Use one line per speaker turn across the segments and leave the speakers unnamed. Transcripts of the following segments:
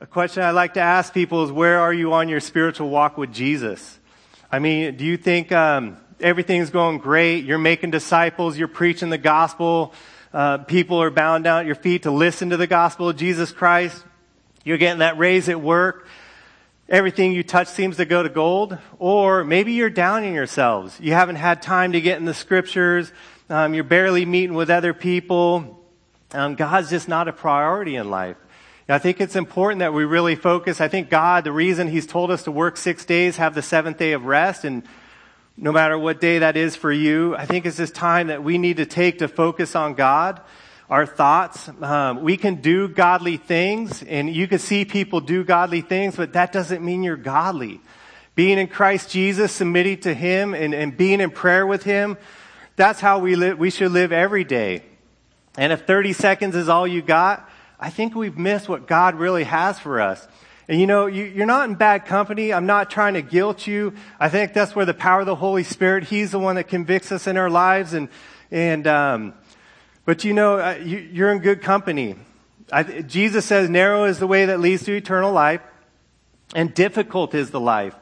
A question I like to ask people is where are you on your spiritual walk with Jesus? I mean, do you think um, everything's going great? You're making disciples, you're preaching the gospel, uh, people are bowing down at your feet to listen to the gospel of Jesus Christ. You're getting that raise at work. Everything you touch seems to go to gold. Or maybe you're downing yourselves. You haven't had time to get in the scriptures. Um, you're barely meeting with other people. Um, God's just not a priority in life. I think it's important that we really focus. I think God, the reason He's told us to work six days, have the seventh day of rest, and no matter what day that is for you, I think it's this time that we need to take to focus on God, our thoughts. Um, we can do godly things, and you can see people do godly things, but that doesn't mean you're godly. Being in Christ Jesus, submitting to Him, and, and being in prayer with Him, that's how we live. We should live every day. And if 30 seconds is all you got, I think we've missed what God really has for us. And you know, you, are not in bad company. I'm not trying to guilt you. I think that's where the power of the Holy Spirit, He's the one that convicts us in our lives. And, and, um, but you know, uh, you, are in good company. I, Jesus says narrow is the way that leads to eternal life and difficult is the life.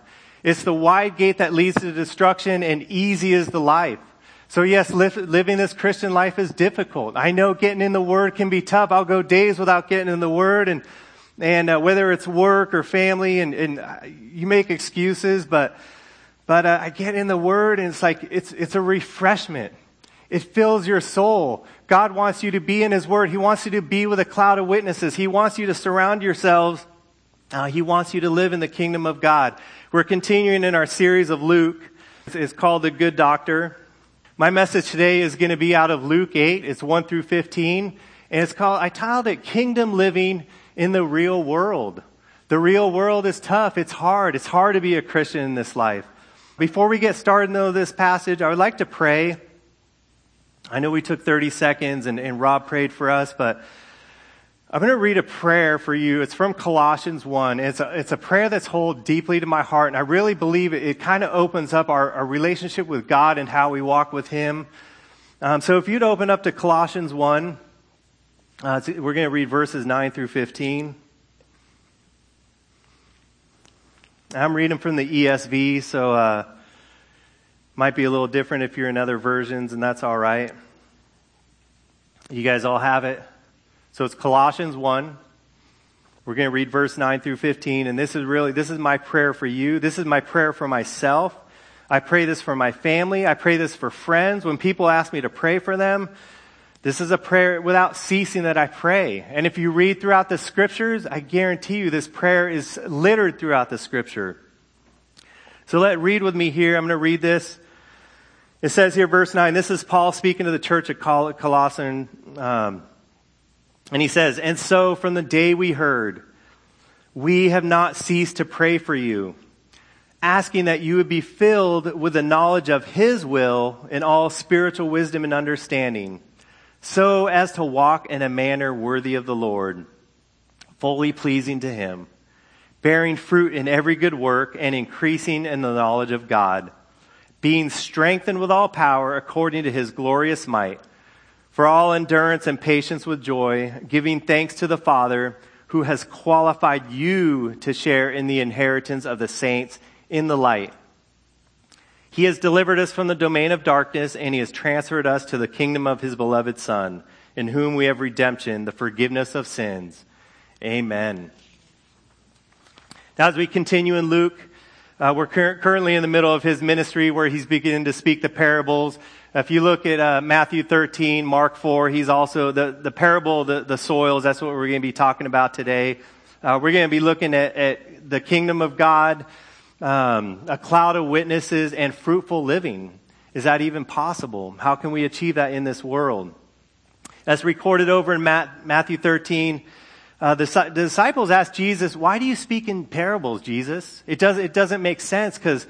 It's the wide gate that leads to destruction and easy is the life. So yes, living this Christian life is difficult. I know getting in the Word can be tough. I'll go days without getting in the Word and, and uh, whether it's work or family and, and uh, you make excuses, but, but uh, I get in the Word and it's like, it's, it's a refreshment. It fills your soul. God wants you to be in His Word. He wants you to be with a cloud of witnesses. He wants you to surround yourselves. Uh, he wants you to live in the kingdom of God. We're continuing in our series of Luke. It's called The Good Doctor. My message today is going to be out of Luke 8. It's 1 through 15. And it's called, I titled it Kingdom Living in the Real World. The real world is tough. It's hard. It's hard to be a Christian in this life. Before we get started though, this passage, I would like to pray. I know we took 30 seconds and, and Rob prayed for us, but I'm going to read a prayer for you. It's from Colossians 1. It's a, it's a prayer that's held deeply to my heart, and I really believe it, it kind of opens up our, our, relationship with God and how we walk with Him. Um, so if you'd open up to Colossians 1, uh, we're going to read verses 9 through 15. I'm reading from the ESV, so uh, might be a little different if you're in other versions, and that's all right. You guys all have it? So it's Colossians 1. We're going to read verse 9 through 15. And this is really, this is my prayer for you. This is my prayer for myself. I pray this for my family. I pray this for friends. When people ask me to pray for them, this is a prayer without ceasing that I pray. And if you read throughout the scriptures, I guarantee you this prayer is littered throughout the scripture. So let read with me here. I'm going to read this. It says here, verse 9, this is Paul speaking to the church at Colossian. Um, and he says, And so from the day we heard, we have not ceased to pray for you, asking that you would be filled with the knowledge of his will in all spiritual wisdom and understanding, so as to walk in a manner worthy of the Lord, fully pleasing to him, bearing fruit in every good work and increasing in the knowledge of God, being strengthened with all power according to his glorious might for all endurance and patience with joy, giving thanks to the Father who has qualified you to share in the inheritance of the saints in the light. He has delivered us from the domain of darkness and he has transferred us to the kingdom of his beloved Son, in whom we have redemption, the forgiveness of sins. Amen. Now, as we continue in Luke, uh, we're cur- currently in the middle of his ministry where he's beginning to speak the parables if you look at uh, Matthew 13, Mark 4, he's also the, the parable of the, the soils. That's what we're going to be talking about today. Uh, we're going to be looking at, at the kingdom of God, um, a cloud of witnesses, and fruitful living. Is that even possible? How can we achieve that in this world? As recorded over in Matt, Matthew 13, uh, the, the, disciples asked Jesus, "Why do you speak in parables, Jesus? It does it doesn't make sense because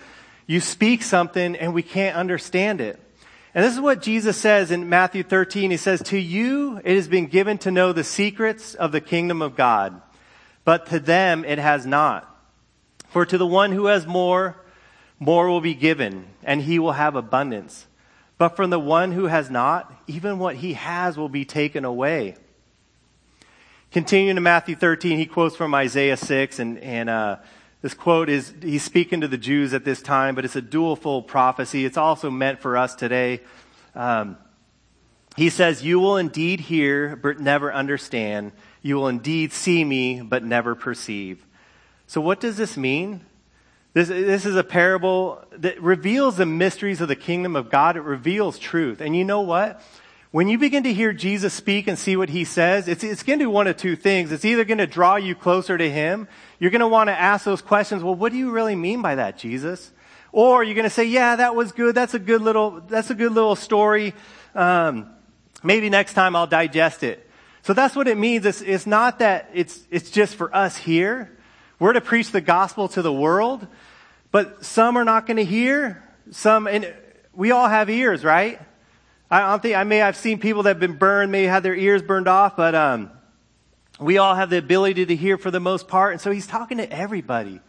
you speak something and we can't understand it." And this is what Jesus says in Matthew 13. He says, To you it has been given to know the secrets of the kingdom of God, but to them it has not. For to the one who has more, more will be given, and he will have abundance. But from the one who has not, even what he has will be taken away. Continuing to Matthew 13, he quotes from Isaiah 6, and, and uh, this quote is, he's speaking to the Jews at this time, but it's a dual-fold prophecy. It's also meant for us today. Um, he says, You will indeed hear, but never understand. You will indeed see me, but never perceive. So what does this mean? This, this is a parable that reveals the mysteries of the kingdom of God. It reveals truth. And you know what? When you begin to hear Jesus speak and see what he says, it's, it's going to do one of two things. It's either going to draw you closer to him. You're going to want to ask those questions. Well, what do you really mean by that, Jesus? Or you're going to say, yeah, that was good. That's a good little, that's a good little story. Um, maybe next time I'll digest it. So that's what it means. It's, it's not that it's, it's just for us here. We're to preach the gospel to the world, but some are not going to hear. Some, and we all have ears, right? I don't think I may have seen people that have been burned, may have their ears burned off, but um, we all have the ability to hear for the most part. And so he's talking to everybody.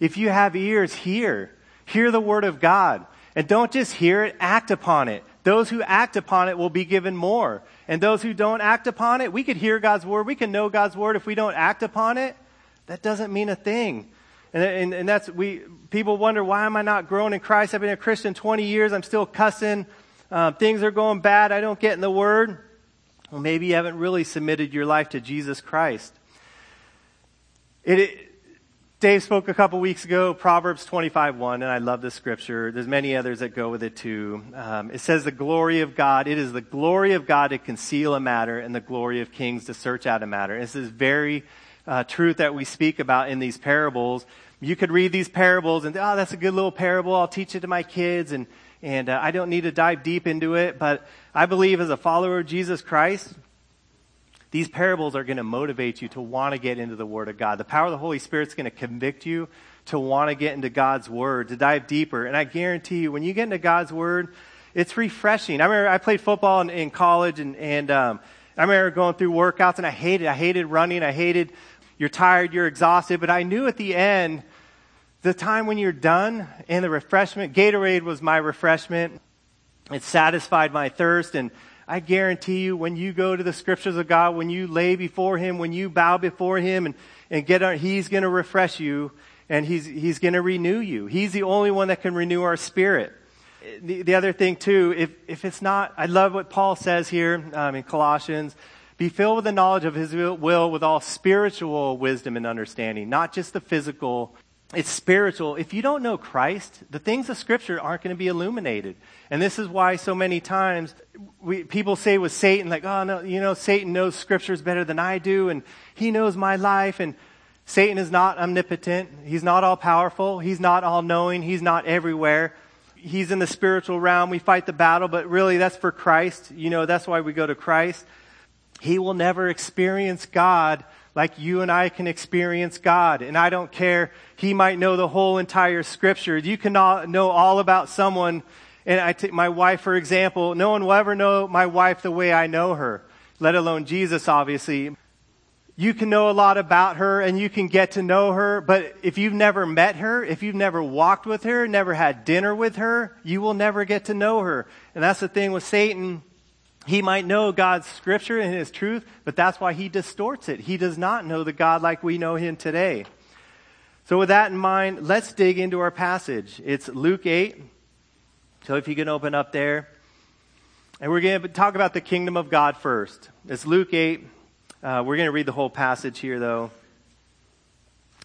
If you have ears, hear. Hear the word of God. And don't just hear it, act upon it. Those who act upon it will be given more. And those who don't act upon it, we could hear God's word, we can know God's word. If we don't act upon it, that doesn't mean a thing. And, and, and that's, we, people wonder, why am I not growing in Christ? I've been a Christian 20 years, I'm still cussing uh, things are going bad, I don't get in the Word. Well, maybe you haven't really submitted your life to Jesus Christ. It, it, Dave spoke a couple weeks ago, Proverbs 25, 1, and I love this scripture. There's many others that go with it too. Um, it says the glory of God, it is the glory of God to conceal a matter and the glory of kings to search out a matter. This is very uh, truth that we speak about in these parables. You could read these parables and, oh, that's a good little parable. I'll teach it to my kids and, and uh, I don't need to dive deep into it, but I believe as a follower of Jesus Christ, these parables are going to motivate you to want to get into the Word of God. The power of the Holy Spirit is going to convict you to want to get into God's Word, to dive deeper. And I guarantee you, when you get into God's Word, it's refreshing. I remember I played football in, in college, and, and um, I remember going through workouts, and I hated. I hated running. I hated. You're tired. You're exhausted. But I knew at the end the time when you're done and the refreshment, Gatorade was my refreshment. It satisfied my thirst. And I guarantee you, when you go to the scriptures of God, when you lay before Him, when you bow before Him and, and get on, He's going to refresh you and He's, He's going to renew you. He's the only one that can renew our spirit. The, the other thing too, if, if it's not, I love what Paul says here um, in Colossians. Be filled with the knowledge of his will with all spiritual wisdom and understanding, not just the physical it's spiritual. If you don't know Christ, the things of Scripture aren't going to be illuminated. And this is why so many times we, people say with Satan, like, oh, no, you know, Satan knows Scriptures better than I do, and he knows my life. And Satan is not omnipotent. He's not all powerful. He's not all knowing. He's not everywhere. He's in the spiritual realm. We fight the battle, but really that's for Christ. You know, that's why we go to Christ. He will never experience God like you and I can experience God. And I don't care. He might know the whole entire scripture. You can know all about someone. And I take my wife, for example. No one will ever know my wife the way I know her, let alone Jesus, obviously. You can know a lot about her and you can get to know her, but if you've never met her, if you've never walked with her, never had dinner with her, you will never get to know her. And that's the thing with Satan. He might know God's scripture and his truth, but that's why he distorts it. He does not know the God like we know him today. So with that in mind, let's dig into our passage. It's Luke 8. So if you can open up there. And we're going to talk about the kingdom of God first. It's Luke 8. Uh, we're going to read the whole passage here, though.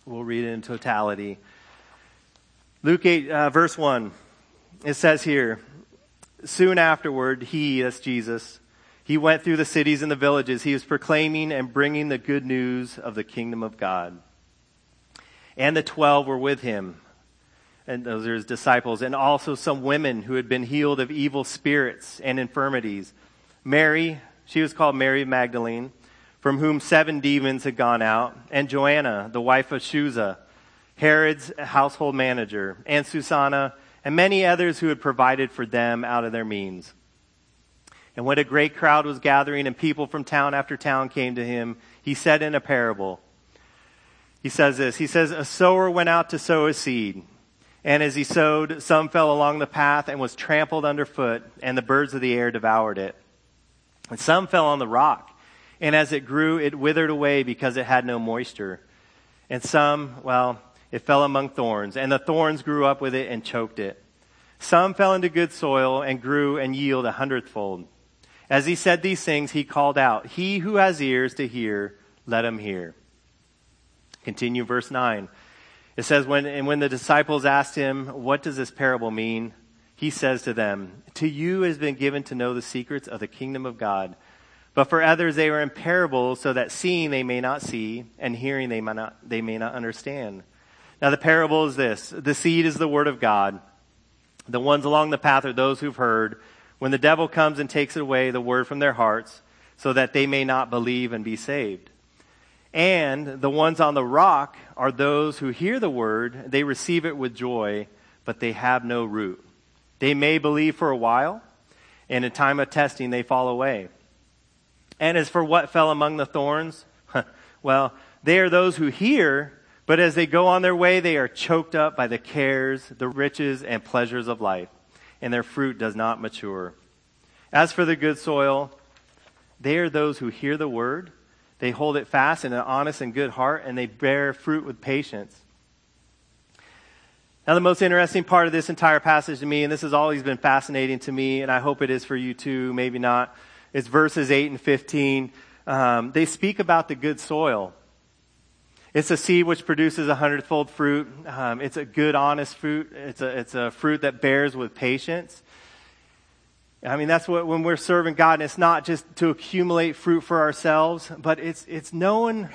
We'll read it in totality. Luke 8, uh, verse 1. It says here, Soon afterward, he, that's Jesus, he went through the cities and the villages. He was proclaiming and bringing the good news of the kingdom of God. And the twelve were with him, and those are his disciples, and also some women who had been healed of evil spirits and infirmities. Mary, she was called Mary Magdalene, from whom seven demons had gone out, and Joanna, the wife of Chuza, Herod's household manager, and Susanna, and many others who had provided for them out of their means. And when a great crowd was gathering and people from town after town came to him, he said in a parable, he says this, he says, a sower went out to sow a seed. And as he sowed, some fell along the path and was trampled underfoot, and the birds of the air devoured it. And some fell on the rock, And as it grew, it withered away because it had no moisture. And some, well, it fell among thorns, and the thorns grew up with it and choked it. Some fell into good soil and grew and yielded a hundredfold. As he said these things, he called out, He who has ears to hear, let him hear. Continue verse 9. It says, when, and when the disciples asked him, What does this parable mean? He says to them, To you has been given to know the secrets of the kingdom of God. But for others they are in parables, so that seeing they may not see, and hearing they may not, they may not understand. Now the parable is this. The seed is the word of God. The ones along the path are those who've heard. When the devil comes and takes away the word from their hearts, so that they may not believe and be saved. And the ones on the rock are those who hear the word, they receive it with joy, but they have no root. They may believe for a while, and in time of testing they fall away. And as for what fell among the thorns, well, they are those who hear, but as they go on their way, they are choked up by the cares, the riches, and pleasures of life, and their fruit does not mature. As for the good soil, they are those who hear the word, they hold it fast in an honest and good heart, and they bear fruit with patience. Now, the most interesting part of this entire passage to me, and this has always been fascinating to me, and I hope it is for you too, maybe not, it's verses 8 and 15. Um, they speak about the good soil. It's a seed which produces a hundredfold fruit. Um, it's a good, honest fruit. It's a, it's a fruit that bears with patience. I mean, that's what, when we're serving God, and it's not just to accumulate fruit for ourselves, but it's, it's knowing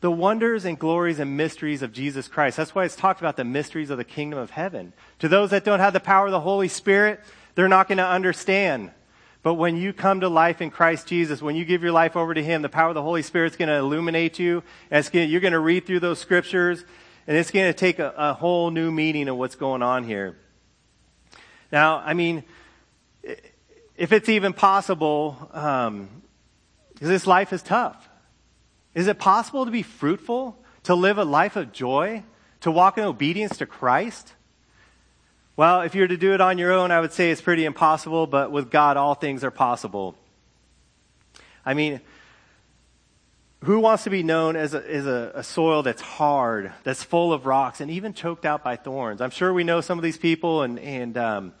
the wonders and glories and mysteries of Jesus Christ. That's why it's talked about the mysteries of the kingdom of heaven. To those that don't have the power of the Holy Spirit, they're not going to understand. But when you come to life in Christ Jesus, when you give your life over to Him, the power of the Holy Spirit is going to illuminate you. And gonna, you're going to read through those scriptures, and it's going to take a, a whole new meaning of what's going on here. Now, I mean, if it's even possible, um, this life is tough. Is it possible to be fruitful, to live a life of joy, to walk in obedience to Christ? Well, if you were to do it on your own, I would say it's pretty impossible, but with God, all things are possible. I mean, who wants to be known as a, as a, a, soil that's hard, that's full of rocks, and even choked out by thorns? I'm sure we know some of these people, and, and um,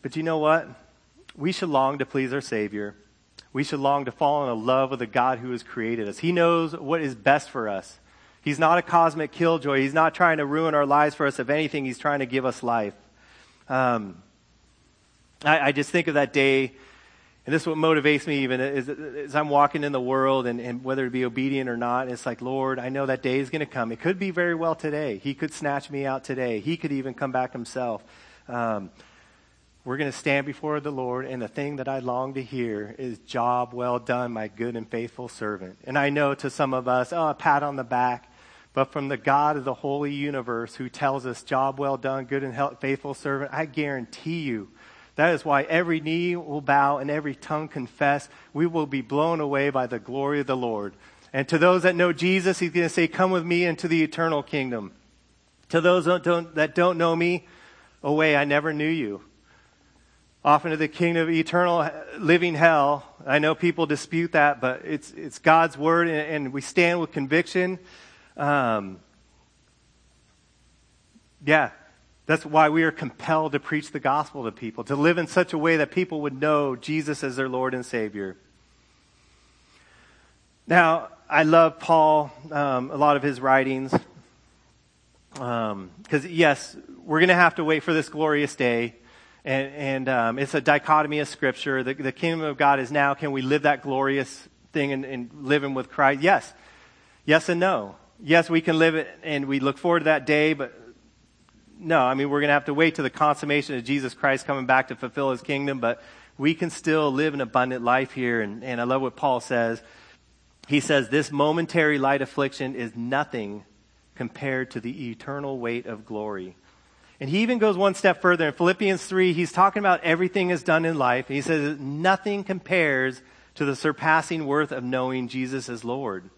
but you know what? We should long to please our Savior. We should long to fall in love with the God who has created us. He knows what is best for us. He's not a cosmic killjoy. He's not trying to ruin our lives for us. If anything, he's trying to give us life. Um, I, I, just think of that day, and this is what motivates me even is, is I'm walking in the world, and, and whether to be obedient or not, it's like, Lord, I know that day is going to come. It could be very well today. He could snatch me out today. He could even come back himself. Um, we're going to stand before the Lord, and the thing that I long to hear is, Job well done, my good and faithful servant. And I know to some of us, oh, a pat on the back but from the God of the holy universe who tells us, Job well done, good and faithful servant, I guarantee you that is why every knee will bow and every tongue confess. We will be blown away by the glory of the Lord. And to those that know Jesus, he's going to say, Come with me into the eternal kingdom. To those that don't, that don't know me, away, I never knew you. Off into the kingdom of eternal uh, living hell. I know people dispute that, but it's, it's God's word, and, and we stand with conviction um, yeah, that's why we are compelled to preach the gospel to people, to live in such a way that people would know Jesus as their Lord and Savior. Now, I love Paul, um, a lot of his writings. Um because, um, yes, we're going to have to wait for this glorious day. And, and um, it's a dichotomy of Scripture. The, the, kingdom of God is now. Can we live that glorious thing and, and living with Christ? Yes. Yes and no yes, we can live it and we look forward to that day, but no, I mean, we're going to have to wait to the consummation of Jesus Christ coming back to fulfill his kingdom, but we can still live an abundant life here. And, and I love what Paul says. He says, This momentary light affliction is nothing compared to the eternal weight of glory. And he even goes one step further. In Philippians 3, he's talking about everything is done in life. And he says, Nothing compares to the surpassing worth of knowing Jesus as Lord.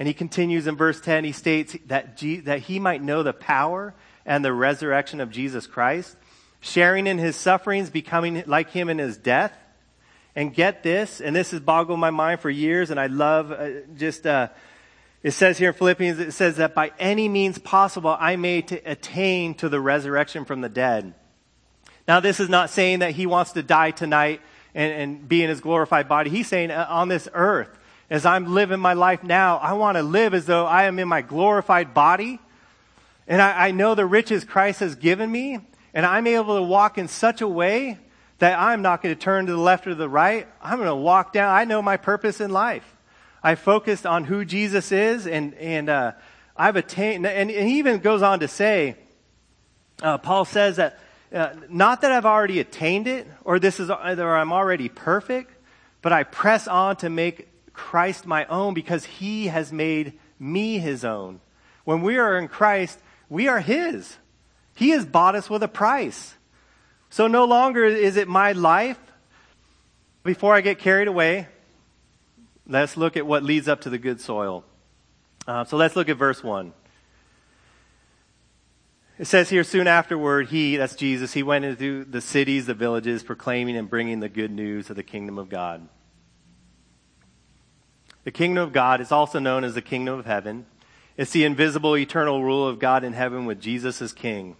And he continues in verse 10, he states that, that he might know the power and the resurrection of Jesus Christ, sharing in his sufferings, becoming like him in his death, And get this, and this has boggled my mind for years, and I love uh, just, uh, it says here in Philippians, it says that by any means possible, I may to attain to the resurrection from the dead. Now, this is not saying that he wants to die tonight and, and be in his glorified body. He's saying uh, on this earth, as I'm living my life now, I want to live as though I am in my glorified body. And I, I know the riches Christ has given me, and I'm able to walk in such a way that I'm not going to turn to the left or the right. I'm going to walk down. I know my purpose in life. I focused on who Jesus is, and and uh, I've attained. And, and, he even goes on to say, uh, Paul says that uh, not that I've already attained it, or this is, or I'm already perfect, but I press on to make Christ my own because He has made me His own. When we are in Christ, we are His. He has bought us with a price. So no longer is it my life. Before I get carried away, let's look at what leads up to the good soil. Uh, so let's look at verse 1. It says here, soon afterward, he, that's Jesus, he went into the cities, the villages, proclaiming and bringing the good news of the kingdom of God. The kingdom of God is also known as the kingdom of heaven. It's the invisible, eternal rule of God in heaven with Jesus as king.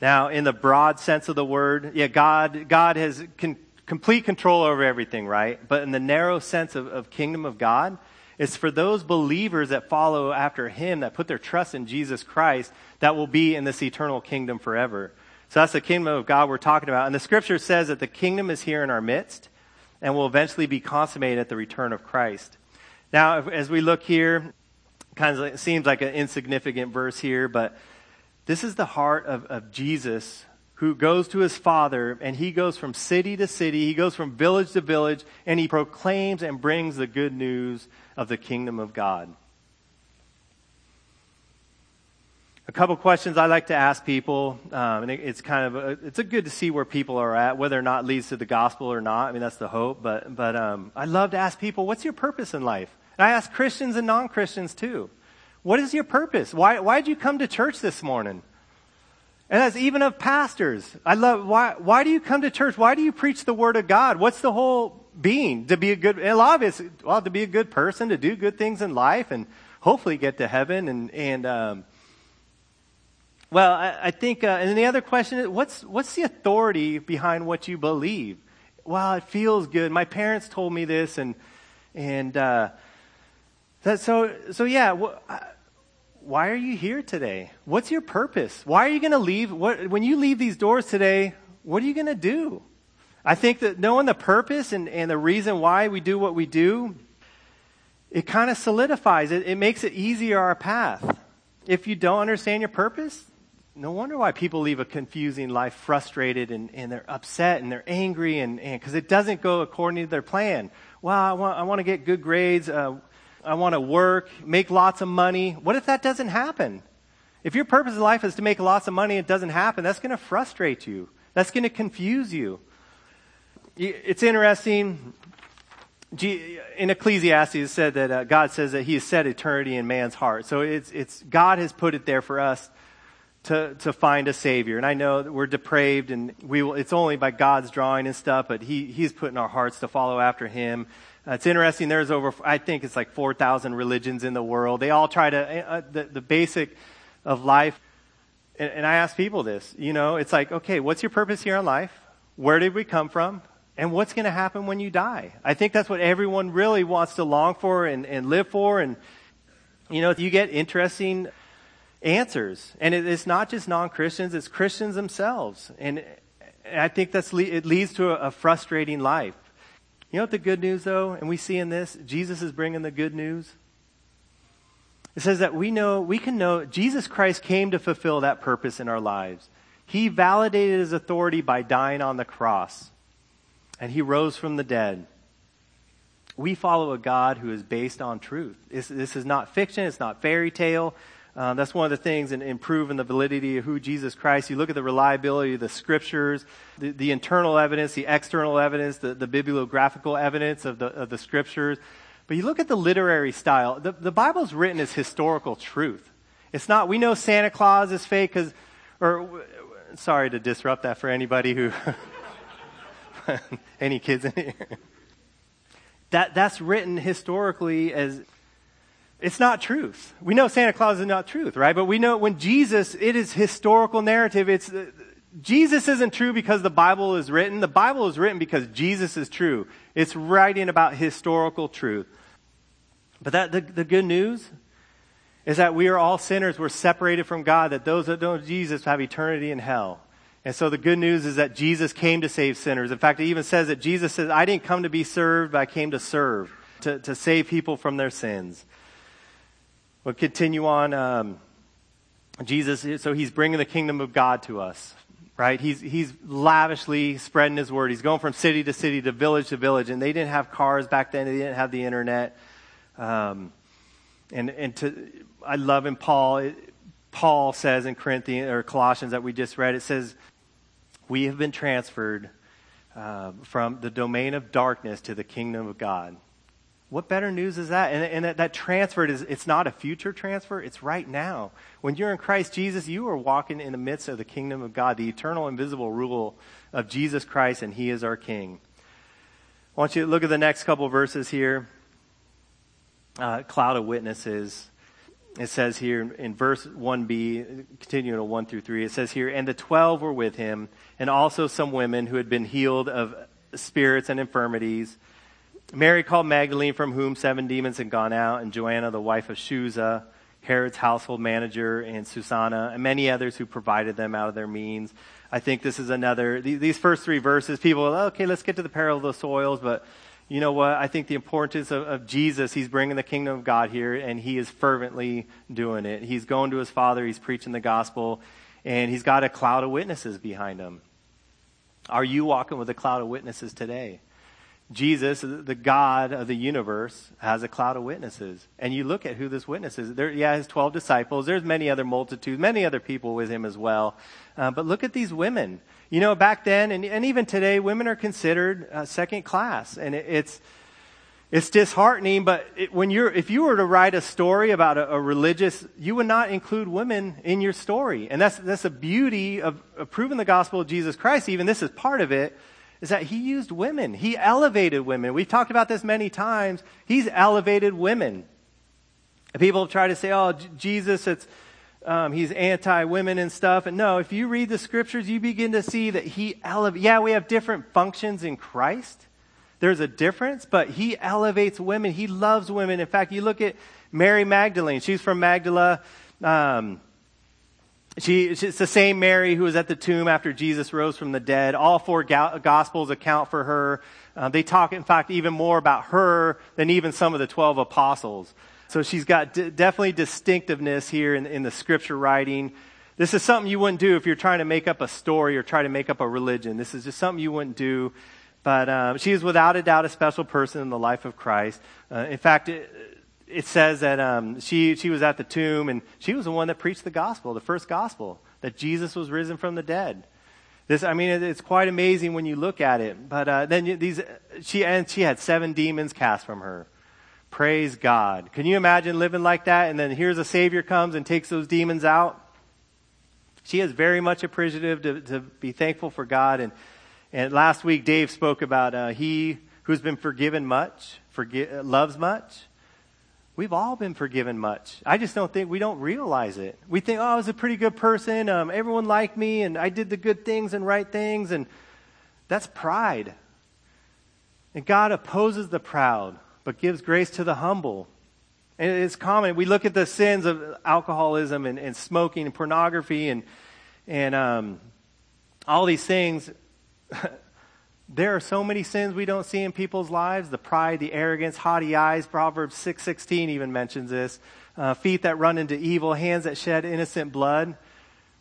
Now, in the broad sense of the word, yeah, God, God has con- complete control over everything, right? But in the narrow sense of, of kingdom of God, it's for those believers that follow after Him, that put their trust in Jesus Christ, that will be in this eternal kingdom forever. So that's the kingdom of God we're talking about. And the scripture says that the kingdom is here in our midst and will eventually be consummated at the return of Christ. Now, as we look here, kind of seems like an insignificant verse here, but this is the heart of, of Jesus who goes to his father and he goes from city to city, he goes from village to village, and he proclaims and brings the good news of the kingdom of God. A couple questions I like to ask people, um, and it, it's kind of a, it's a good to see where people are at, whether or not leads to the gospel or not. I mean, that's the hope. But but um, I love to ask people, what's your purpose in life? And I ask Christians and non Christians too. What is your purpose? Why, why did you come to church this morning? And that's even of pastors. I love, why, why do you come to church? Why do you preach the word of God? What's the whole being? To be a good, a lot of it's, well, to be a good person, to do good things in life and hopefully get to heaven. And, and, um, well, I, I think, uh, and the other question is, what's, what's the authority behind what you believe? Well, it feels good. My parents told me this and, and, uh, that, so, so yeah, why are you here today? What's your purpose? Why are you going to leave? What, when you leave these doors today, what are you going to do? I think that knowing the purpose and, and the reason why we do what we do, it kind of solidifies it. It makes it easier our path. If you don't understand your purpose, no wonder why people leave a confusing life frustrated and, and they're upset and they're angry and because it doesn't go according to their plan. Well, I want, I want to get good grades. Uh, I want to work, make lots of money. What if that doesn't happen? If your purpose in life is to make lots of money and it doesn't happen, that's going to frustrate you. That's going to confuse you. It's interesting. In Ecclesiastes, it said that uh, God says that He has set eternity in man's heart. So it's, it's God has put it there for us to, to find a Savior. And I know that we're depraved and we will, it's only by God's drawing and stuff, but he, He's put in our hearts to follow after Him. Uh, it's interesting. There's over, I think it's like 4,000 religions in the world. They all try to, uh, uh, the, the basic of life. And, and I ask people this, you know, it's like, okay, what's your purpose here in life? Where did we come from? And what's going to happen when you die? I think that's what everyone really wants to long for and, and live for. And, you know, if you get interesting answers. And it, it's not just non-Christians, it's Christians themselves. And I think that's, it leads to a, a frustrating life. You know what the good news though, and we see in this, Jesus is bringing the good news. It says that we know, we can know Jesus Christ came to fulfill that purpose in our lives. He validated his authority by dying on the cross. And he rose from the dead. We follow a God who is based on truth. This, this is not fiction. It's not fairy tale. Uh, that's one of the things in, in proving the validity of who Jesus Christ. You look at the reliability of the scriptures, the, the internal evidence, the external evidence, the, the bibliographical evidence of the, of the scriptures. But you look at the literary style. The, the Bible's written as historical truth. It's not, we know Santa Claus is fake because, or, sorry to disrupt that for anybody who, Any kids in here? That, that's written historically as it's not truth. We know Santa Claus is not truth, right? But we know when Jesus, it is historical narrative. It's, uh, Jesus isn't true because the Bible is written. The Bible is written because Jesus is true. It's writing about historical truth. But that, the, the good news is that we are all sinners. We're separated from God, that those that don't Jesus have eternity in hell. And so the good news is that Jesus came to save sinners. In fact, it even says that Jesus says, I didn't come to be served, but I came to serve, to, to save people from their sins. We'll continue on. Um, Jesus, so he's bringing the kingdom of God to us, right? He's, he's lavishly spreading his word. He's going from city to city, to village to village. And they didn't have cars back then. They didn't have the internet. Um, and, and to, I love in Paul, Paul says in Corinthians or Colossians that we just read, it says, we have been transferred uh, from the domain of darkness to the kingdom of God. What better news is that? And, and that, that transfer is, it's not a future transfer, it's right now. When you're in Christ Jesus, you are walking in the midst of the kingdom of God, the eternal, invisible rule of Jesus Christ, and He is our King. I want you to look at the next couple verses here. Uh, cloud of witnesses it says here in verse 1b, continuing to 1 through 3, it says here, And the twelve were with him, and also some women who had been healed of spirits and infirmities. Mary called Magdalene, from whom seven demons had gone out, and Joanna, the wife of Chuza, Herod's household manager, and Susanna, and many others who provided them out of their means. I think this is another, these first three verses, people, okay, let's get to the parable of the soils, but you know what? I think the importance of, of, Jesus, he's bringing the kingdom of God here, and he is fervently doing it. He's going to his Father, he's preaching the gospel, and he's got a cloud of witnesses behind him. Are you walking with a cloud of witnesses today? Jesus, the God of the universe, has a cloud of witnesses. And you look at who this witness is. There, yeah, his 12 disciples. There's many other multitudes, many other people with him as well. Uh, but look at these women. You know, back then, and, and even today, women are considered uh, second class. And it, it's, it's disheartening, but it, when you're, if you were to write a story about a, a, religious, you would not include women in your story. And that's, that's the beauty of, of proving the gospel of Jesus Christ. Even this is part of it is that he used women. He elevated women. We've talked about this many times. He's elevated women. People try to say, oh, Jesus, it's, um, he's anti-women and stuff. And no, if you read the scriptures, you begin to see that he elevates. Yeah, we have different functions in Christ. There's a difference, but he elevates women. He loves women. In fact, you look at Mary Magdalene. She's from Magdala. Um, she, it's the same Mary who was at the tomb after Jesus rose from the dead. All four gospels account for her. Uh, they talk, in fact, even more about her than even some of the 12 apostles. So she's got d- definitely distinctiveness here in, in the scripture writing. This is something you wouldn't do if you're trying to make up a story or try to make up a religion. This is just something you wouldn't do. But um, she is without a doubt a special person in the life of Christ. Uh, in fact, it, it says that um, she, she was at the tomb and she was the one that preached the gospel, the first gospel, that Jesus was risen from the dead. This, I mean, it, it's quite amazing when you look at it. But uh, then these, she and she had seven demons cast from her. Praise God. Can you imagine living like that? And then here's a Savior comes and takes those demons out. She is very much appreciative to, to be thankful for God. And, and last week, Dave spoke about uh, he who's been forgiven much, forgi- loves much. We've all been forgiven much. I just don't think we don't realize it. We think, oh, I was a pretty good person. Um, everyone liked me, and I did the good things and right things, and that's pride. And God opposes the proud, but gives grace to the humble. And it's common. We look at the sins of alcoholism and, and smoking and pornography and and um, all these things. There are so many sins we don't see in people's lives the pride, the arrogance, haughty eyes. Proverbs 6.16 even mentions this. Uh, feet that run into evil, hands that shed innocent blood.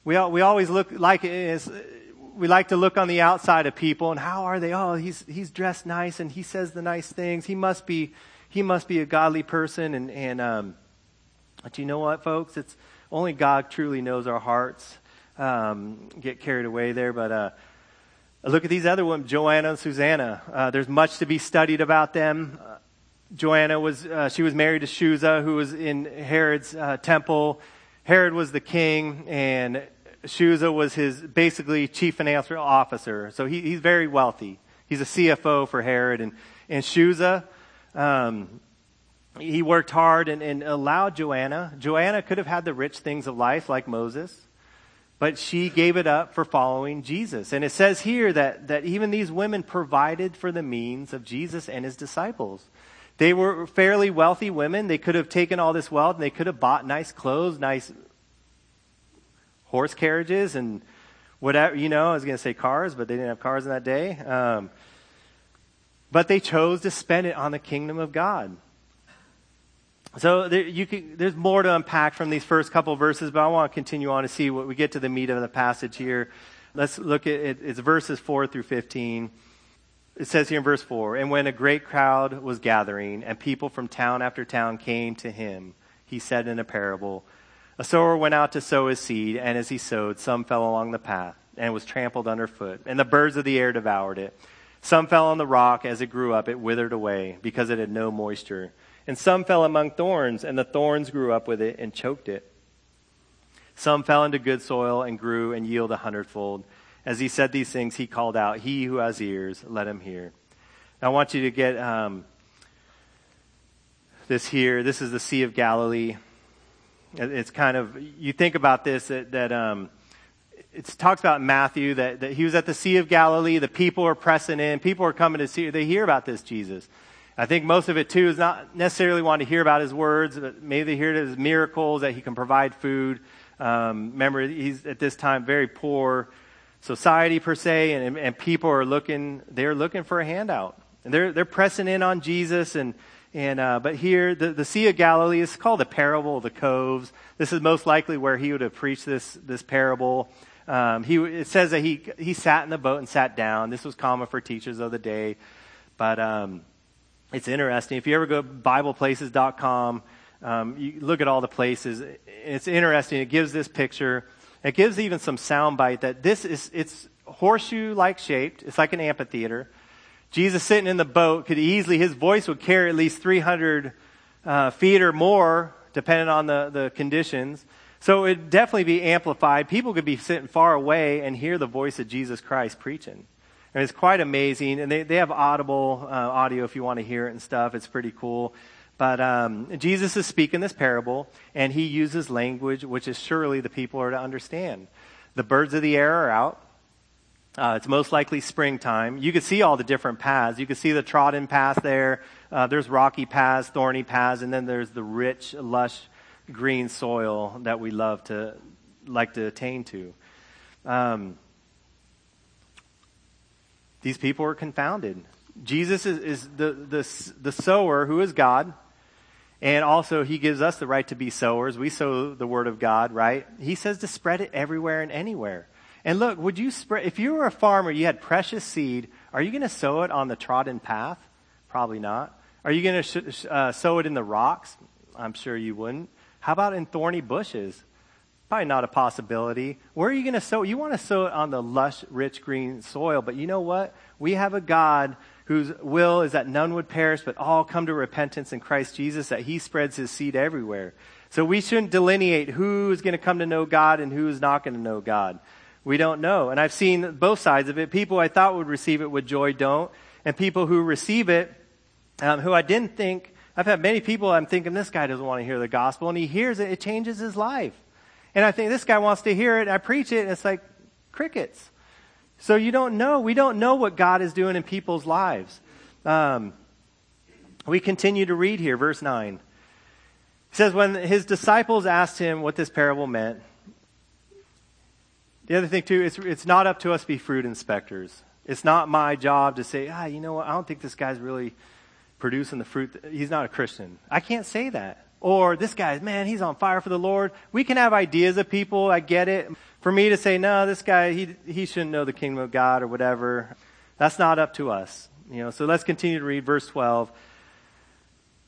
We, we always look like we like to look on the outside of people and how are they? Oh, he's, he's dressed nice and he says the nice things. He must be, he must be a godly person. And, and um, but you know what, folks? It's only God truly knows our hearts. Um, get carried away there, but uh, Look at these other women, Joanna and Susanna. Uh, there's much to be studied about them. Uh, Joanna was, uh, she was married to Chuza, who was in Herod's uh, temple. Herod was the king, and Chuza was his basically chief financial officer. So he, he's very wealthy. He's a CFO for Herod. And, and Chuza, um, he worked hard and, and allowed Joanna. Joanna could have had the rich things of life like Moses, but she gave it up for following Jesus. And it says here that, that even these women provided for the means of Jesus and his disciples. They were fairly wealthy women. They could have taken all this wealth and they could have bought nice clothes, nice horse carriages, and whatever, you know, I was going to say cars, but they didn't have cars in that day. Um, but they chose to spend it on the kingdom of God. So there, can, there's more to unpack from these first couple verses, but I want to continue on to see what we get to the meat of the passage here. Let's look at it. It's verses 4 through 15 it says here in verse 4 And when a great crowd was gathering, and people from town after town came to him, he said in a parable, A sower went out to sow his seed, and as he sowed, some fell along the path, and was trampled underfoot, and the birds of the air devoured it. Some fell on the rock. As it grew up, it withered away, because it had no moisture. And some fell among thorns, and the thorns grew up with it and choked it. Some fell into good soil and grew and yielded a hundredfold. As he said these things, he called out, He who has ears, let him hear. Now, I want you to get um, this here. This is the Sea of Galilee. It's kind of, you think about this, that, that um, it talks about Matthew that, that he was at the Sea of Galilee. The people are pressing in. People are coming to see, they hear about this Jesus. I think most of it too is not necessarily wanting to hear about his words, but maybe they hear his miracles that he can provide food. Um, remember, he's at this time very poor society per se, and, and people are looking, they're looking for a handout. And they're, they're pressing in on Jesus and, and, uh, but here, the, the Sea of Galilee is called the parable of the coves. This is most likely where he would have preached this, this parable. Um, he, it says that he, he sat in the boat and sat down. This was common for teachers of the day. But, um, it's interesting. If you ever go to BiblePlaces.com, um, you look at all the places. It's interesting. It gives this picture it gives even some soundbite that this is, it's horseshoe-like shaped. It's like an amphitheater. Jesus sitting in the boat could easily, his voice would carry at least 300 uh, feet or more, depending on the, the conditions. So it would definitely be amplified. People could be sitting far away and hear the voice of Jesus Christ preaching. And it's quite amazing. And they, they have audible uh, audio if you want to hear it and stuff. It's pretty cool. But um, Jesus is speaking this parable, and he uses language which is surely the people are to understand. The birds of the air are out. Uh, it's most likely springtime. You can see all the different paths. You can see the trodden path there. Uh, there's rocky paths, thorny paths, and then there's the rich, lush, green soil that we love to like to attain to. Um, these people are confounded. Jesus is, is the, the, the sower who is God. And also, he gives us the right to be sowers. We sow the word of God, right? He says to spread it everywhere and anywhere. And look, would you spread, if you were a farmer, you had precious seed, are you going to sow it on the trodden path? Probably not. Are you going to sh- uh, sow it in the rocks? I'm sure you wouldn't. How about in thorny bushes? Probably not a possibility. Where are you going to sow? You want to sow it on the lush, rich, green soil, but you know what? We have a God whose will is that none would perish, but all come to repentance in Christ Jesus, that he spreads his seed everywhere. So we shouldn't delineate who is going to come to know God and who is not going to know God. We don't know. And I've seen both sides of it. People I thought would receive it with joy don't. And people who receive it, um, who I didn't think, I've had many people I'm thinking this guy doesn't want to hear the gospel and he hears it, it changes his life. And I think this guy wants to hear it, I preach it, and it's like crickets. So you don't know. We don't know what God is doing in people's lives. Um, we continue to read here, verse 9. He says, When his disciples asked him what this parable meant, the other thing, too, it's, it's not up to us to be fruit inspectors. It's not my job to say, ah, you know what, I don't think this guy's really producing the fruit. He's not a Christian. I can't say that. Or this guy, man, he's on fire for the Lord. We can have ideas of people. I get it for me to say, no, this guy, he, he shouldn't know the kingdom of God or whatever, that's not up to us. You know, so let's continue to read verse 12.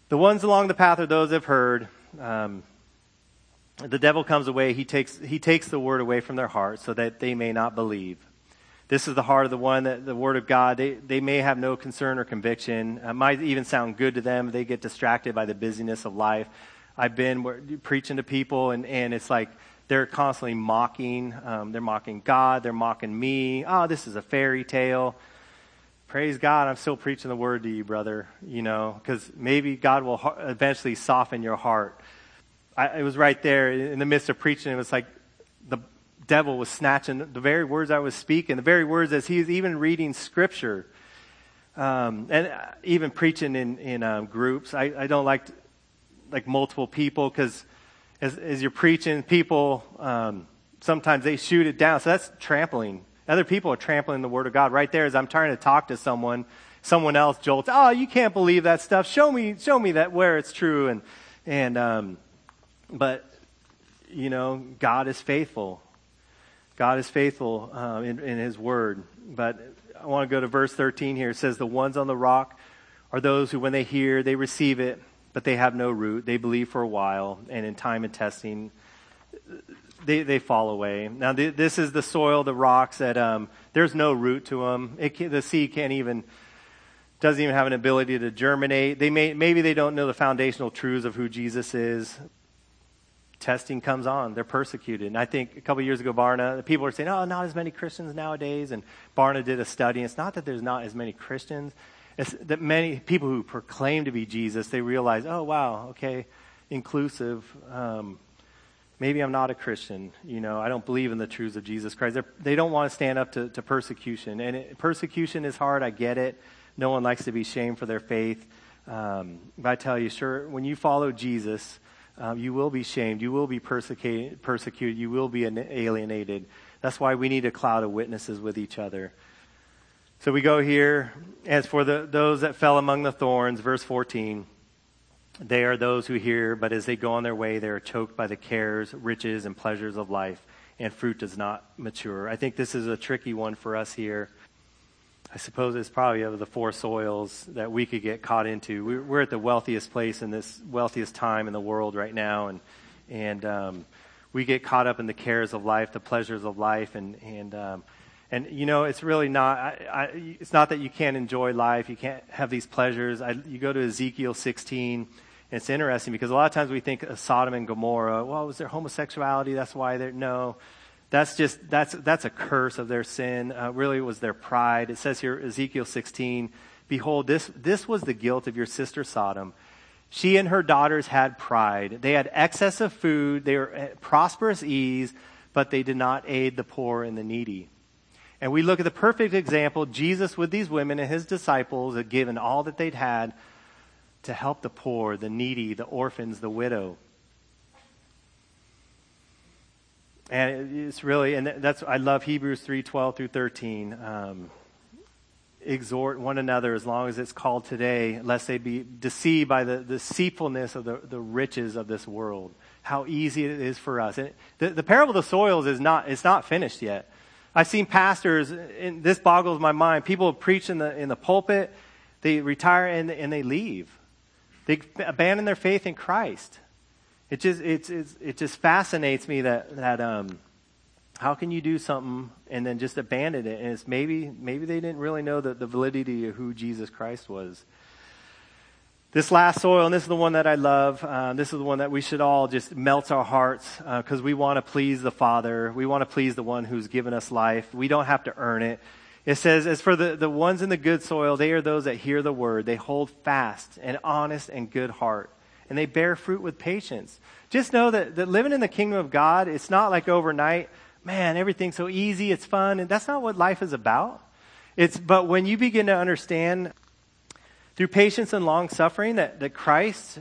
The ones along the path are those that have heard. Um, the devil comes away. He takes, he takes the word away from their heart so that they may not believe. This is the heart of the one that the word of God, they, they may have no concern or conviction. It might even sound good to them. They get distracted by the busyness of life. I've been preaching to people and, and it's like, they're constantly mocking. Um, they're mocking God. They're mocking me. Oh, this is a fairy tale. praise God, I'm still preaching the word to you, brother, you know, because maybe God will eventually soften your heart. I, it was right there in the midst of preaching. It was like the devil was snatching the very words I was speaking, the very words as he was even reading scripture, um, and even preaching in, in um, groups. I, I don't like, like multiple people because as, as you're preaching, people, um, sometimes they shoot it down. So that's trampling other people are trampling the word of God right there as I'm trying to talk to someone. Someone else jolts, oh, you can't believe that stuff. Show me, show me that where it's true. And, and, um, but, you know, God is faithful. God is faithful uh, in, in His word. But I want to go to verse 13 here. It says, The ones on the rock are those who, when they hear, they receive it, but they have no root. They believe for a while, and in time and testing, they, they fall away. Now, th- this is the soil, the rocks that um, there's no root to them. Can, the seed can't even doesn't even have an ability to germinate. They may maybe they don't know the foundational truths of who Jesus is. Testing comes on; they're persecuted. And I think a couple years ago, Barna, people were saying, "Oh, not as many Christians nowadays." And Barna did a study. And it's not that there's not as many Christians; it's that many people who proclaim to be Jesus, they realize, "Oh, wow, okay, inclusive." Um, maybe I'm not a Christian. You know, I don't believe in the truths of Jesus Christ. They're, they do not want to stand up to, to persecution. And it, persecution is hard. I get it. No one likes to be shamed for their faith. Um, but I tell you, sure, when you follow Jesus, um, you will be shamed. You will be persecuted. persecuted. You will be alienated. That's why we need a cloud of witnesses with each other. So we go here. As for the, those that fell among the thorns, verse 14. They are those who hear, but as they go on their way, they are choked by the cares, riches, and pleasures of life, and fruit does not mature. I think this is a tricky one for us here. I suppose it's probably of the four soils that we could get caught into. We're we're at the wealthiest place in this wealthiest time in the world right now, and and um, we get caught up in the cares of life, the pleasures of life, and and um, and you know it's really not. I, I, it's not that you can't enjoy life, you can't have these pleasures. I, you go to Ezekiel 16 And it's interesting because a lot of times we think of Sodom and Gomorrah. Well, was there homosexuality? That's why they're no. That's just that's that's a curse of their sin. Uh, really, it was their pride. It says here, Ezekiel 16, "Behold, this this was the guilt of your sister Sodom. She and her daughters had pride. They had excess of food. They were at prosperous ease, but they did not aid the poor and the needy." And we look at the perfect example, Jesus with these women and his disciples had given all that they'd had to help the poor, the needy, the orphans, the widow. And it's really, and that's, I love Hebrews 3 12 through 13. Um, exhort one another as long as it's called today, lest they be deceived by the, deceitfulness of the, the riches of this world. How easy it is for us. And the, the parable of the soils is not, it's not finished yet. I've seen pastors, and this boggles my mind. People preach in the, in the pulpit, they retire and, and they leave. They abandon their faith in Christ. It just, it's, it's, it just fascinates me that, that um, how can you do something and then just abandon it? And it's maybe, maybe they didn't really know the, the validity of who Jesus Christ was. This last soil, and this is the one that I love. Uh, this is the one that we should all just melt our hearts because uh, we want to please the Father. We want to please the one who's given us life. We don't have to earn it. It says, as for the, the ones in the good soil, they are those that hear the word. They hold fast an honest and good heart, and they bear fruit with patience. Just know that, that living in the kingdom of God, it's not like overnight, man, everything's so easy, it's fun, and that's not what life is about. It's, but when you begin to understand through patience and long suffering that, that Christ,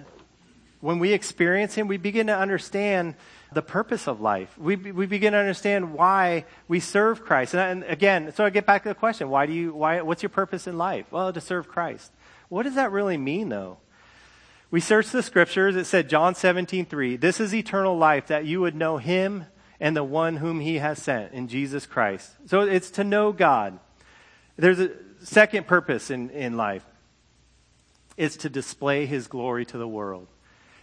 when we experience Him, we begin to understand the purpose of life. We, we begin to understand why we serve Christ. And, and again, so I get back to the question, why do you, why, what's your purpose in life? Well, to serve Christ. What does that really mean though? We searched the scriptures. It said, John 17, 3, this is eternal life, that you would know him and the one whom he has sent in Jesus Christ. So it's to know God. There's a second purpose in, in life. It's to display his glory to the world.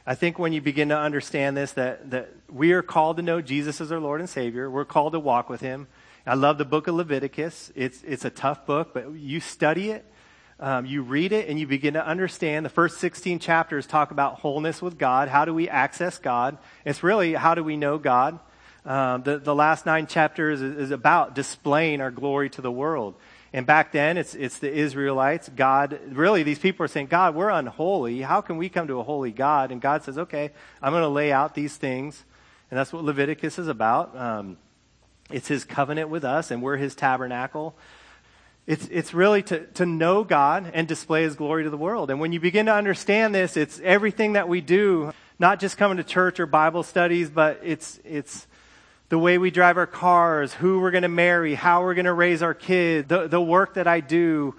I think when you begin to understand this, that, that we are called to know Jesus as our Lord and Savior. We're called to walk with Him. I love the book of Leviticus. It's, it's a tough book, but you study it, um, you read it, and you begin to understand. The first 16 chapters talk about wholeness with God. How do we access God? It's really how do we know God? Um, the, the last nine chapters is, is about displaying our glory to the world. And back then, it's, it's the Israelites. God, really, these people are saying, God, we're unholy. How can we come to a holy God? And God says, okay, I'm going to lay out these things. And that's what Leviticus is about. Um, it's his covenant with us, and we're his tabernacle. It's, it's really to, to know God and display his glory to the world. And when you begin to understand this, it's everything that we do, not just coming to church or Bible studies, but it's, it's the way we drive our cars, who we're going to marry, how we're going to raise our kids, the, the work that I do.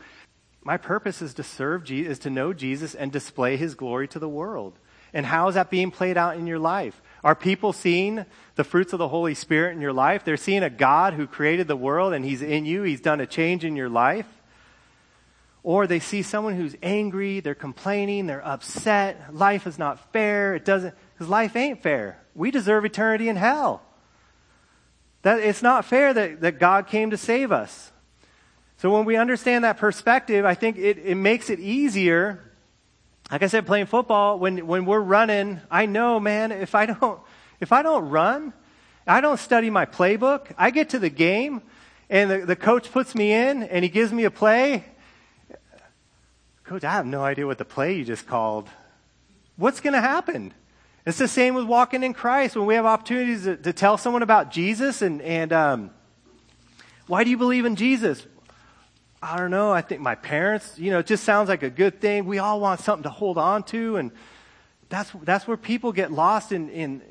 My purpose is to serve Jesus, is to know Jesus and display his glory to the world. And how is that being played out in your life? Are people seeing the fruits of the Holy Spirit in your life? They're seeing a God who created the world and he's in you, he's done a change in your life. Or they see someone who's angry, they're complaining, they're upset, life is not fair, it doesn't, because life ain't fair. We deserve eternity in hell. That it's not fair that, that God came to save us. So when we understand that perspective, I think it, it makes it easier. Like I said, playing football, when, when we're running, I know, man, if I don't, if I don't run, I don't study my playbook, I get to the game and the, the coach puts me in and he gives me a play. Coach, I have no idea what the play you just called. What's going to happen? It's the same with walking in Christ when we have opportunities to, to tell someone about Jesus and, and um, why do you believe in Jesus? I don't know. I think my parents, you know, it just sounds like a good thing. We all want something to hold on to. And that's, that's where people get lost in, in,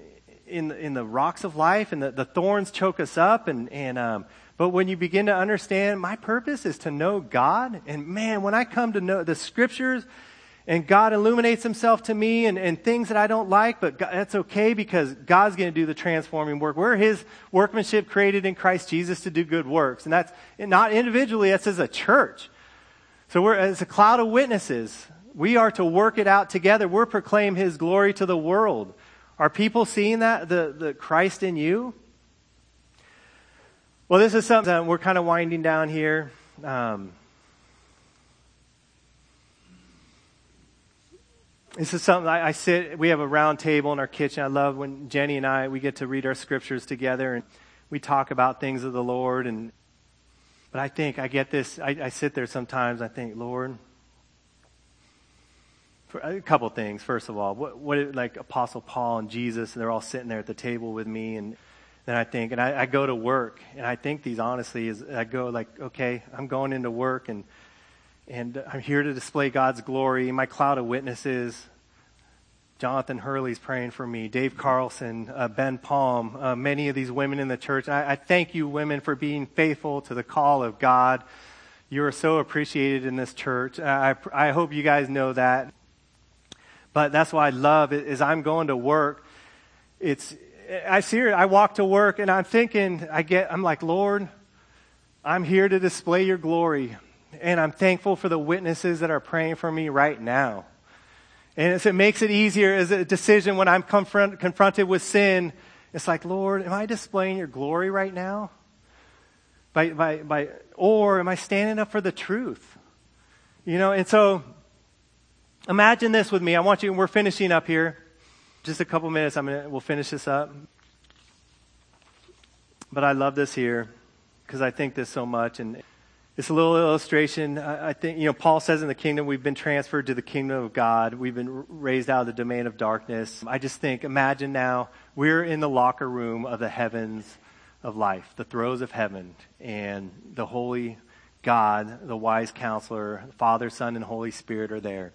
in, in the rocks of life and the, the thorns choke us up. And, and, um, but when you begin to understand my purpose is to know God. And man, when I come to know the scriptures, and God illuminates himself to me and, and things that I don't like, but God, that's okay because God's going to do the transforming work. We're his workmanship created in Christ Jesus to do good works. And that's not individually, that's as a church. So we're as a cloud of witnesses. We are to work it out together. We're proclaim his glory to the world. Are people seeing that, the, the Christ in you? Well, this is something we're kind of winding down here. Um, This is something I, I, sit, we have a round table in our kitchen. I love when Jenny and I, we get to read our scriptures together and we talk about things of the Lord. And, but I think I get this, I, I sit there sometimes, I think, Lord, a couple things. First of all, what, what, like Apostle Paul and Jesus, and they're all sitting there at the table with me. And then I think, and I, I go to work and I think these honestly is, I go like, okay, I'm going into work and and I'm here to display God's glory. My cloud of witnesses. Jonathan Hurley's praying for me. Dave Carlson, uh, Ben Palm, uh, many of these women in the church. I, I thank you, women, for being faithful to the call of God. You are so appreciated in this church. I, I hope you guys know that. But that's why I love is I'm going to work. It's I see it. I walk to work and I'm thinking, I get, I'm like, Lord, I'm here to display your glory and I'm thankful for the witnesses that are praying for me right now. And it makes it easier as a decision when I'm confront, confronted with sin. It's like, Lord, am I displaying your glory right now? By, by, by, or am I standing up for the truth? You know, and so imagine this with me. I want you, we're finishing up here. Just a couple minutes, I'm gonna, we'll finish this up. But I love this here because I think this so much. And it's a little illustration. I think, you know, Paul says in the kingdom, we've been transferred to the kingdom of God. We've been raised out of the domain of darkness. I just think, imagine now, we're in the locker room of the heavens of life, the throes of heaven, and the holy God, the wise counselor, Father, Son, and Holy Spirit are there.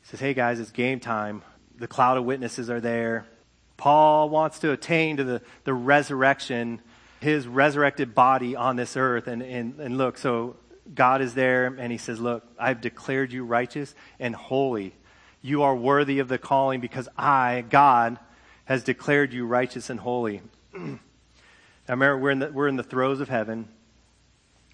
He says, hey guys, it's game time. The cloud of witnesses are there. Paul wants to attain to the, the resurrection his resurrected body on this earth. And, and, and look, so God is there and he says, Look, I've declared you righteous and holy. You are worthy of the calling because I, God, has declared you righteous and holy. I remember we're in the, we're in the throes of heaven.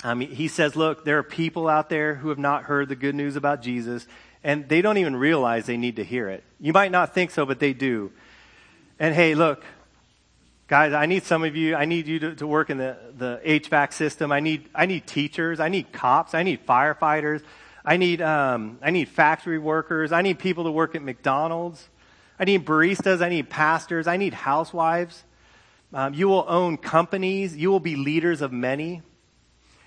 Um, I mean, he says, Look, there are people out there who have not heard the good news about Jesus, and they don't even realize they need to hear it. You might not think so, but they do. And hey, look, Guys, I need some of you, I need you to, to work in the, the HVAC system. I need, I need teachers. I need cops. I need firefighters. I need, um, I need factory workers. I need people to work at McDonald's. I need baristas. I need pastors. I need housewives. Um, you will own companies. You will be leaders of many.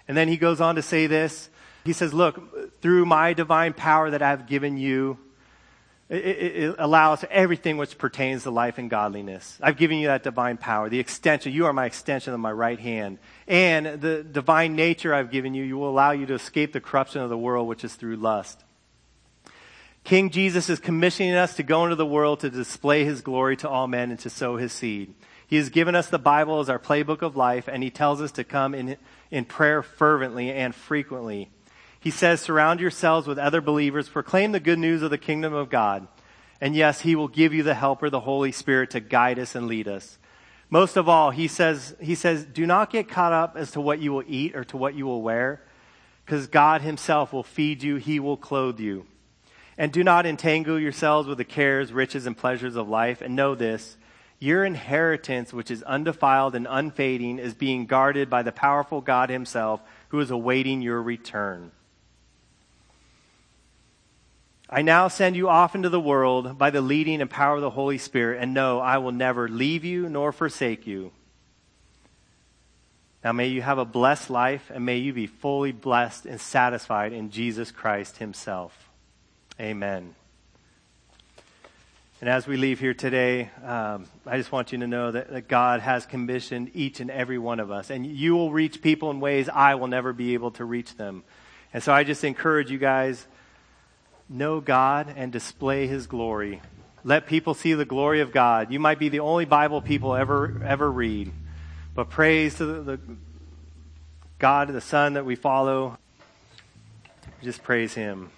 And then he goes on to say this. He says, Look, through my divine power that I've given you, it, it, it, allows everything which pertains to life and godliness. I've given you that divine power, the extension. You are my extension of my right hand. And the divine nature I've given you, you will allow you to escape the corruption of the world, which is through lust. King Jesus is commissioning us to go into the world to display his glory to all men and to sow his seed. He has given us the Bible as our playbook of life, and he tells us to come in, in prayer fervently and frequently. He says, surround yourselves with other believers, proclaim the good news of the kingdom of God. And yes, he will give you the helper, the Holy Spirit, to guide us and lead us. Most of all, he says, he says, do not get caught up as to what you will eat or to what you will wear, because God himself will feed you, he will clothe you. And do not entangle yourselves with the cares, riches, and pleasures of life. And know this your inheritance, which is undefiled and unfading, is being guarded by the powerful God Himself, who is awaiting your return. I now send you off into the world by the leading and power of the Holy Spirit, and know I will never leave you nor forsake you. Now may you have a blessed life, and may you be fully blessed and satisfied in Jesus Christ Himself. Amen. And as we leave here today, um, I just want you to know that, that, God has commissioned each and every one of us. And you will reach people in ways I will never be able to reach them. And so I just encourage you guys know God and display his glory. Let people see the glory of God. You might be the only Bible people ever ever read. But praise to the, the God, the Son that we follow. Just praise him.